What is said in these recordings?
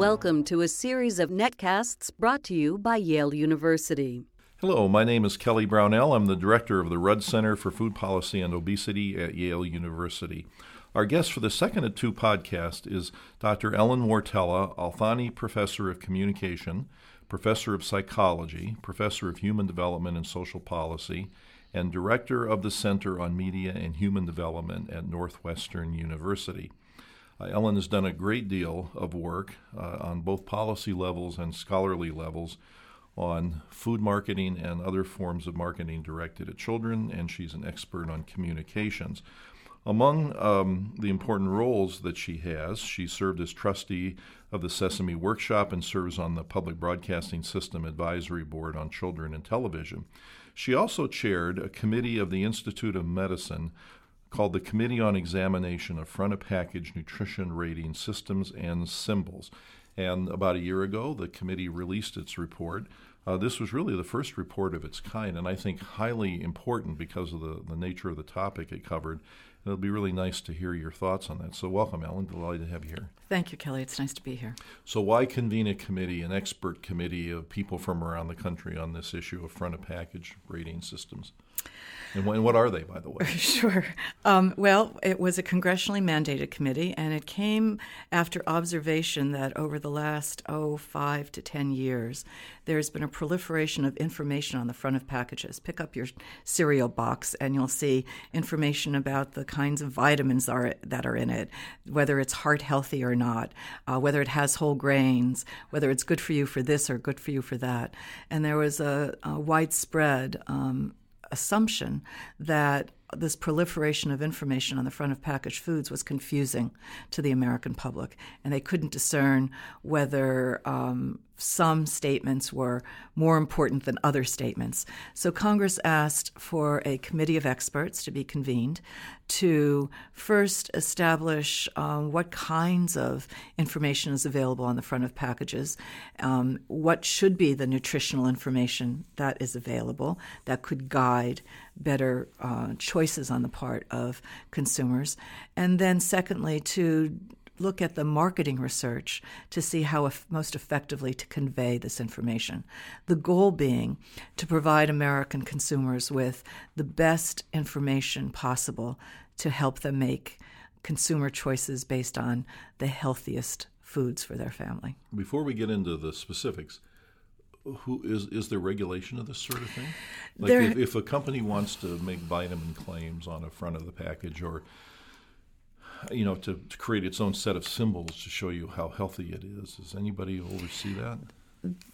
Welcome to a series of netcasts brought to you by Yale University. Hello, my name is Kelly Brownell. I'm the director of the Rudd Center for Food Policy and Obesity at Yale University. Our guest for the second of two podcasts is Dr. Ellen Wartella, Al-Thani Professor of Communication, Professor of Psychology, Professor of Human Development and Social Policy, and Director of the Center on Media and Human Development at Northwestern University. Uh, Ellen has done a great deal of work uh, on both policy levels and scholarly levels on food marketing and other forms of marketing directed at children, and she's an expert on communications. Among um, the important roles that she has, she served as trustee of the Sesame Workshop and serves on the Public Broadcasting System Advisory Board on Children and Television. She also chaired a committee of the Institute of Medicine called the Committee on Examination of Front of Package Nutrition Rating Systems and Symbols. And about a year ago, the committee released its report. Uh, this was really the first report of its kind, and I think highly important because of the, the nature of the topic it covered. It'll be really nice to hear your thoughts on that. So, welcome, Ellen. Delighted to have you here. Thank you, Kelly. It's nice to be here. So, why convene a committee, an expert committee of people from around the country on this issue of front of package rating systems? And what are they, by the way? Sure. Um, well, it was a congressionally mandated committee, and it came after observation that over the last, oh, five to ten years, there's been a proliferation of information on the front of packages. Pick up your cereal box, and you'll see information about the kinds of vitamins are, that are in it, whether it's heart healthy or not, uh, whether it has whole grains, whether it's good for you for this or good for you for that. And there was a, a widespread um, assumption that this proliferation of information on the front of packaged foods was confusing to the American public, and they couldn't discern whether um, some statements were more important than other statements. So Congress asked for a committee of experts to be convened to first establish um, what kinds of information is available on the front of packages, um, what should be the nutritional information that is available that could guide better uh, choices on the part of consumers, and then secondly to look at the marketing research to see how most effectively to convey this information. The goal being to provide American consumers with the best information possible to help them make consumer choices based on the healthiest foods for their family. Before we get into the specifics, who is is there regulation of this sort of thing? Like there, if, if a company wants to make vitamin claims on the front of the package or you know, to, to create its own set of symbols to show you how healthy it is. Does anybody oversee that?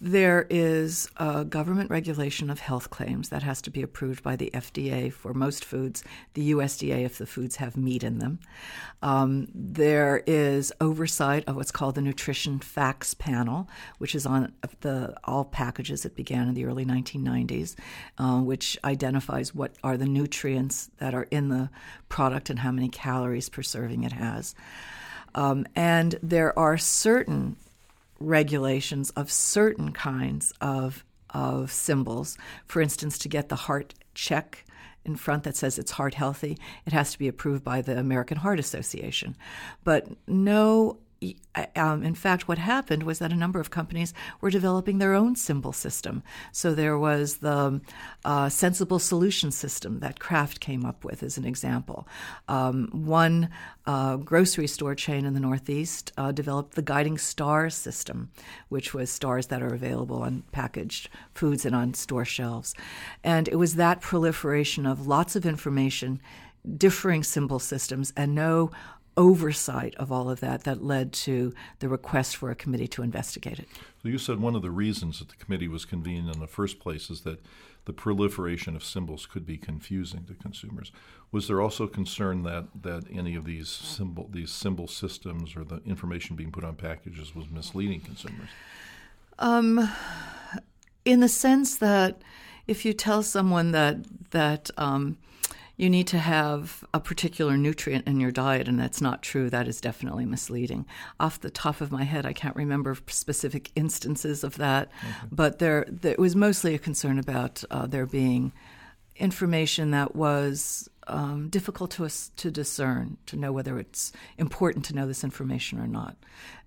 There is a government regulation of health claims that has to be approved by the FDA for most foods, the USDA if the foods have meat in them. Um, there is oversight of what's called the Nutrition Facts Panel, which is on the all packages. It began in the early 1990s, uh, which identifies what are the nutrients that are in the product and how many calories per serving it has. Um, and there are certain regulations of certain kinds of of symbols. For instance, to get the heart check in front that says it's heart healthy, it has to be approved by the American Heart Association. But no um, in fact, what happened was that a number of companies were developing their own symbol system. So there was the uh, Sensible Solution system that Kraft came up with, as an example. Um, one uh, grocery store chain in the Northeast uh, developed the Guiding star system, which was stars that are available on packaged foods and on store shelves. And it was that proliferation of lots of information differing symbol systems and no oversight of all of that that led to the request for a committee to investigate it. So you said one of the reasons that the committee was convened in the first place is that the proliferation of symbols could be confusing to consumers. Was there also concern that, that any of these symbol these symbol systems or the information being put on packages was misleading consumers? Um, in the sense that if you tell someone that that um, you need to have a particular nutrient in your diet, and that's not true. That is definitely misleading. Off the top of my head, I can't remember specific instances of that, okay. but there, there was mostly a concern about uh, there being information that was um, difficult to us to discern, to know whether it's important to know this information or not.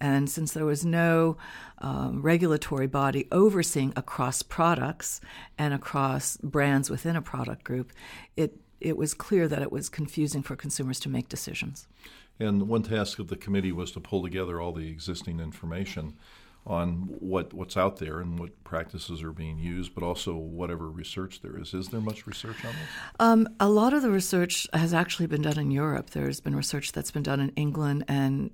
And since there was no um, regulatory body overseeing across products and across brands within a product group, it it was clear that it was confusing for consumers to make decisions. And one task of the committee was to pull together all the existing information on what what's out there and what practices are being used, but also whatever research there is. Is there much research on this? Um, a lot of the research has actually been done in Europe. There's been research that's been done in England and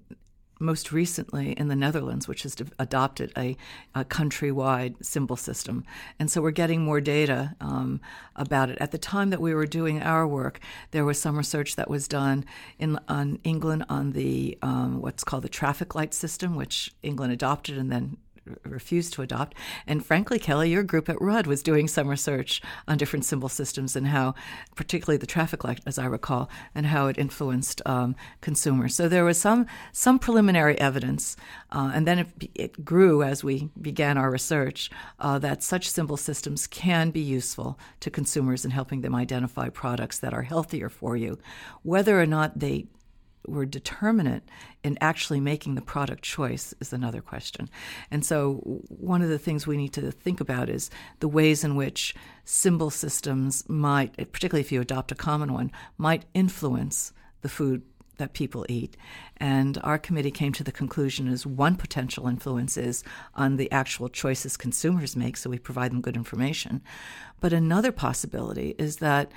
most recently in the Netherlands, which has adopted a, a countrywide symbol system. And so we're getting more data um, about it. At the time that we were doing our work, there was some research that was done in on England on the um, what's called the traffic light system, which England adopted and then refused to adopt. And frankly, Kelly, your group at Rudd was doing some research on different symbol systems and how, particularly the traffic light, as I recall, and how it influenced um, consumers. So there was some some preliminary evidence, uh, and then it, it, grew as we began our research uh, that such symbol systems can be useful to consumers in helping them identify products that are healthier for you, whether or not they were determinant in actually making the product choice is another question. And so, one of the things we need to think about is the ways in which symbol systems might, particularly if you adopt a common one, might influence the food that people eat. And our committee came to the conclusion is one potential influence is on the actual choices consumers make, so we provide them good information. But another possibility is that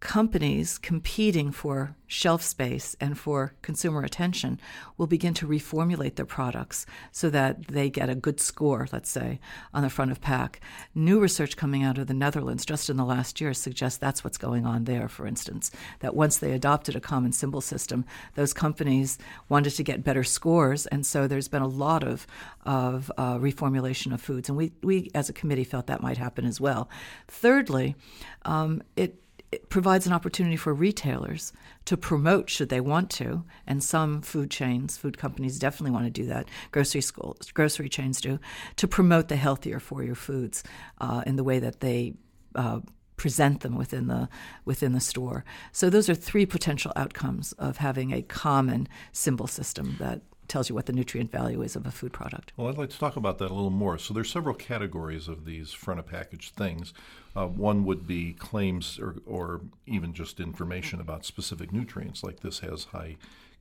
companies competing for shelf space and for consumer attention will begin to reformulate their products so that they get a good score, let's say, on the front of pack. New research coming out of the Netherlands just in the last year suggests that's what's going on there, for instance. That once they adopted a common symbol system, those companies wanted to get better scores, and so there's been a lot of, of uh, reformulation of foods. And we, we, as a committee, felt that might happen as well. Thirdly, um, it it provides an opportunity for retailers to promote should they want to and some food chains food companies definitely want to do that grocery schools grocery chains do to promote the healthier for your foods uh, in the way that they uh, present them within the within the store so those are three potential outcomes of having a common symbol system that tells you what the nutrient value is of a food product. Well, I'd like to talk about that a little more. So there's several categories of these front of package things. Uh, one would be claims or, or even just information about specific nutrients, like this has high,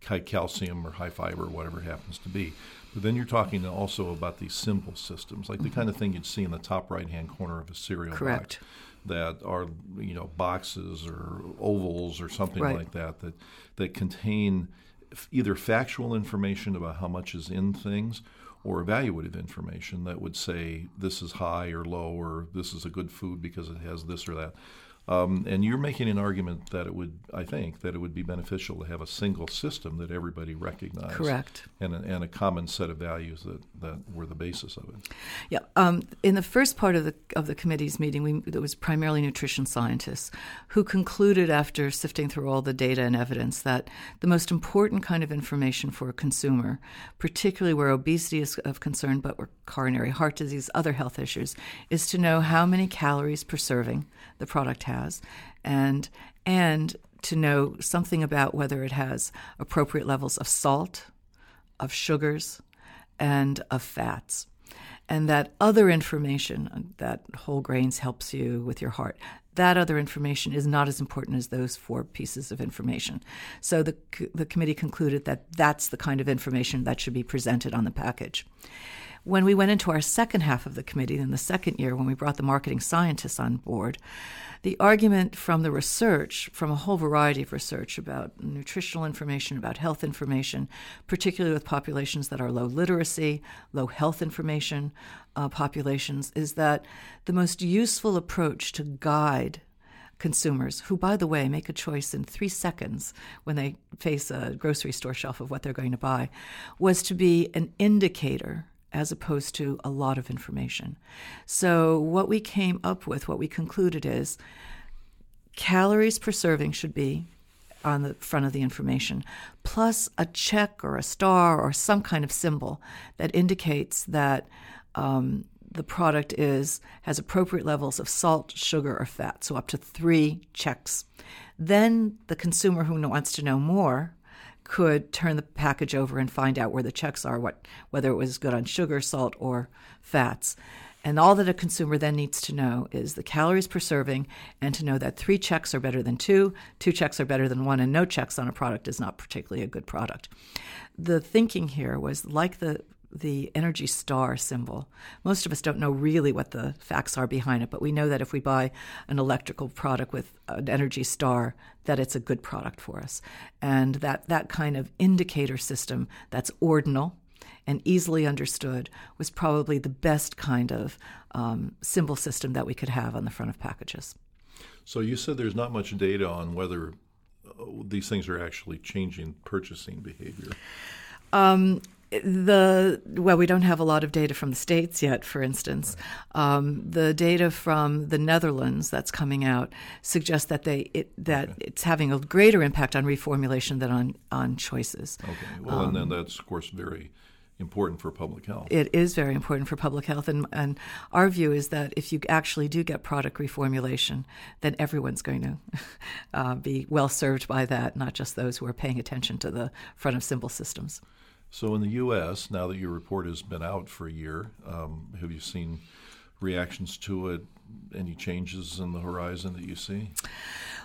high calcium or high fiber, whatever it happens to be. But then you're talking also about these symbol systems, like mm-hmm. the kind of thing you'd see in the top right hand corner of a cereal Correct. box that are you know boxes or ovals or something right. like that that that contain either factual information about how much is in things or evaluative information that would say this is high or low or this is a good food because it has this or that. Um, and you're making an argument that it would, I think, that it would be beneficial to have a single system that everybody recognized. Correct. And a, and a common set of values that, that were the basis of it. Yeah. Um, in the first part of the of the committee's meeting, we, it was primarily nutrition scientists who concluded after sifting through all the data and evidence that the most important kind of information for a consumer, particularly where obesity is of concern, but where coronary heart disease, other health issues, is to know how many calories per serving the product has, and and to know something about whether it has appropriate levels of salt, of sugars, and of fats. And that other information, that whole grains helps you with your heart, that other information is not as important as those four pieces of information. So the, the committee concluded that that's the kind of information that should be presented on the package. When we went into our second half of the committee in the second year, when we brought the marketing scientists on board, the argument from the research, from a whole variety of research about nutritional information, about health information, particularly with populations that are low literacy, low health information uh, populations, is that the most useful approach to guide consumers, who, by the way, make a choice in three seconds when they face a grocery store shelf of what they're going to buy, was to be an indicator as opposed to a lot of information. So, what we came up with, what we concluded is calories per serving should be on the front of the information, plus a check or a star or some kind of symbol that indicates that um, the product is has appropriate levels of salt, sugar, or fat. So up to three checks. Then the consumer who wants to know more could turn the package over and find out where the checks are, what whether it was good on sugar, salt, or fats. And all that a consumer then needs to know is the calories per serving and to know that three checks are better than two, two checks are better than one, and no checks on a product is not particularly a good product. The thinking here was like the the Energy Star symbol. Most of us don't know really what the facts are behind it, but we know that if we buy an electrical product with an Energy Star, that it's a good product for us. And that, that kind of indicator system that's ordinal, and easily understood was probably the best kind of um, symbol system that we could have on the front of packages. So you said there's not much data on whether uh, these things are actually changing purchasing behavior. Um, the well, we don't have a lot of data from the states yet. For instance, um, the data from the Netherlands that's coming out suggests that they it, that okay. it's having a greater impact on reformulation than on on choices. Okay, well, um, and then um, that's of course very important for public health. It is very important for public health, and, and our view is that if you actually do get product reformulation, then everyone's going to uh, be well served by that, not just those who are paying attention to the front of symbol systems. So, in the U.S., now that your report has been out for a year, um, have you seen reactions to it? Any changes in the horizon that you see?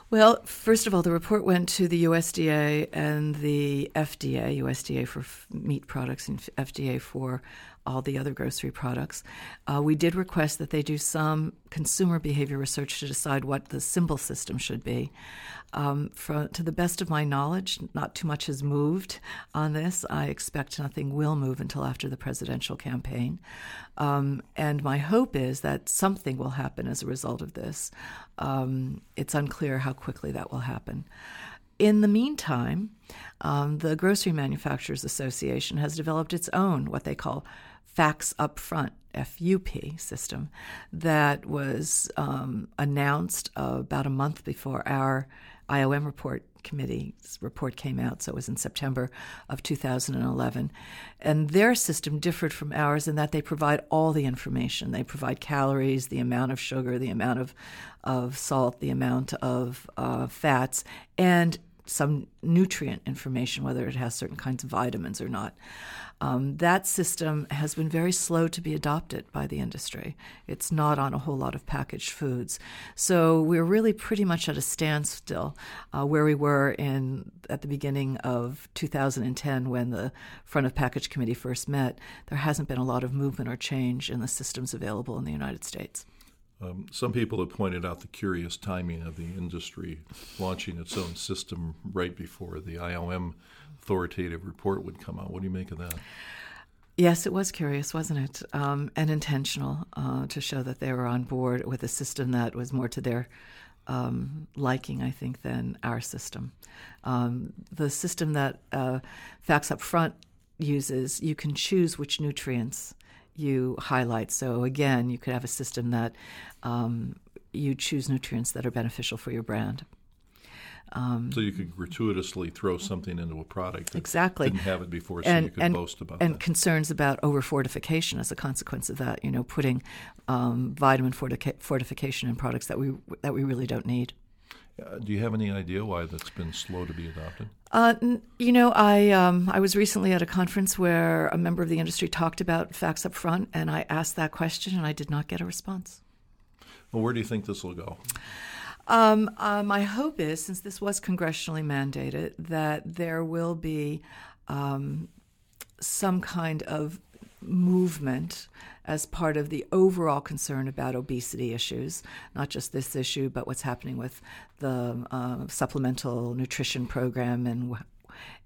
Well, first of all, the report went to the USDA and the FDA, USDA for meat products and FDA for all the other grocery products. Uh, we did request that they do some consumer behavior research to decide what the symbol system should be. Um, for, to the best of my knowledge, not too much has moved on this. I expect nothing will move until after the presidential campaign. Um, and my hope is that something will happen as a result of this. Um, it's unclear how quickly that will happen. In the meantime, um, the Grocery Manufacturers Association has developed its own, what they call Facts Up Front FUP system that was um, announced uh, about a month before our IOM report committee's report came out, so it was in September of 2011. And their system differed from ours in that they provide all the information. They provide calories, the amount of sugar, the amount of, of salt, the amount of uh, fats, and some nutrient information, whether it has certain kinds of vitamins or not. Um, that system has been very slow to be adopted by the industry. It's not on a whole lot of packaged foods. So we're really pretty much at a standstill uh, where we were in at the beginning of 2010 when the front of package committee first met. There hasn't been a lot of movement or change in the systems available in the United States. Um, some people have pointed out the curious timing of the industry launching its own system right before the IOM authoritative report would come out. What do you make of that? Yes, it was curious, wasn't it? Um, and intentional uh, to show that they were on board with a system that was more to their um, liking, I think, than our system. Um, the system that uh, Facts Up Front uses, you can choose which nutrients you highlight. So again, you could have a system that um, you choose nutrients that are beneficial for your brand. Um, so you could gratuitously throw something into a product that exactly didn't have it before, so and, you could and, boast about and that. concerns about over fortification as a consequence of that. You know, putting um, vitamin fortica- fortification in products that we that we really don't need. Uh, do you have any idea why that's been slow to be adopted? Uh, you know, I um, I was recently at a conference where a member of the industry talked about facts up front, and I asked that question, and I did not get a response. Well, where do you think this will go? Um, uh, my hope is, since this was congressionally mandated, that there will be um, some kind of movement as part of the overall concern about obesity issues, not just this issue, but what's happening with the uh, supplemental nutrition program and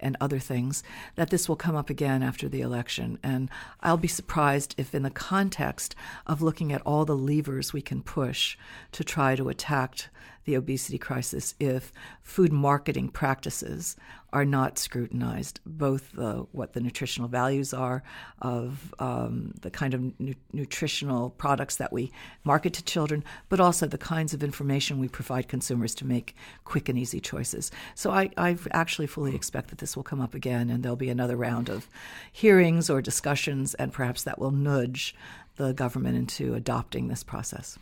and other things, that this will come up again after the election. And I'll be surprised if, in the context of looking at all the levers we can push to try to attack the obesity crisis, if food marketing practices are not scrutinized, both the, what the nutritional values are of um, the kind of nu- nutritional products that we market to children, but also the kinds of information we provide consumers to make quick and easy choices. So I, I actually fully expect that this will come up again, and there'll be another round of hearings or discussions, and perhaps that will nudge the government into adopting this process.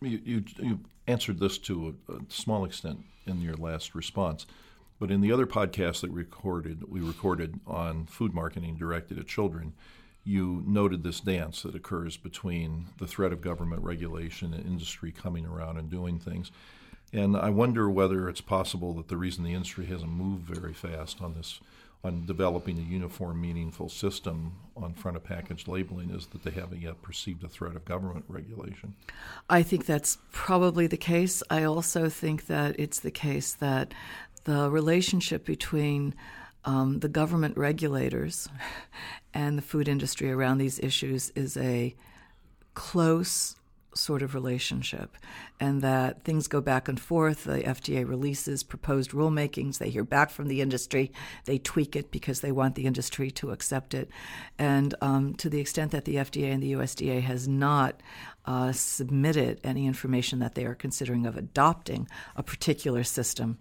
You, you, you answered this to a, a small extent in your last response. But in the other podcast that recorded, we recorded on food marketing directed at children, you noted this dance that occurs between the threat of government regulation and industry coming around and doing things. And I wonder whether it's possible that the reason the industry hasn't moved very fast on this, on developing a uniform, meaningful system on front of package labeling, is that they haven't yet perceived a threat of government regulation. I think that's probably the case. I also think that it's the case that the relationship between um, the government regulators and the food industry around these issues is a close sort of relationship, and that things go back and forth. The FDA releases proposed rulemakings, they hear back from the industry, they tweak it because they want the industry to accept it. And um, to the extent that the FDA and the USDA has not uh, submitted any information that they are considering of adopting a particular system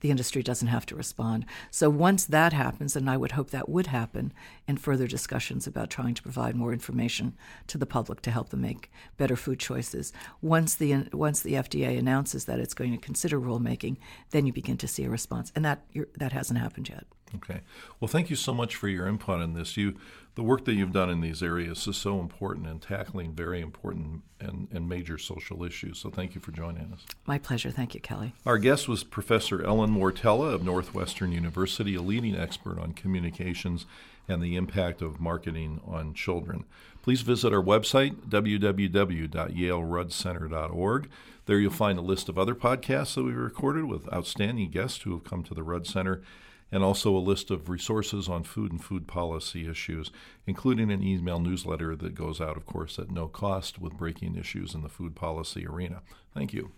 the industry doesn't have to respond. So once that happens, and I would hope that would happen in further discussions about trying to provide more information to the public to help them make better food choices. Once the once the FDA announces that it's going to consider rulemaking, then you begin to see a response, and that that hasn't happened yet. Okay. Well, thank you so much for your input on this. You, the work that you've done in these areas is so important in tackling very important and, and major social issues. So thank you for joining us. My pleasure. Thank you, Kelly. Our guest was Professor Ellen Wartella of Northwestern University, a leading expert on communications and the impact of marketing on children. Please visit our website, www.yaleruddcenter.org. There you'll find a list of other podcasts that we've recorded with outstanding guests who have come to the Rudd Center and also a list of resources on food and food policy issues, including an email newsletter that goes out, of course, at no cost with breaking issues in the food policy arena. Thank you.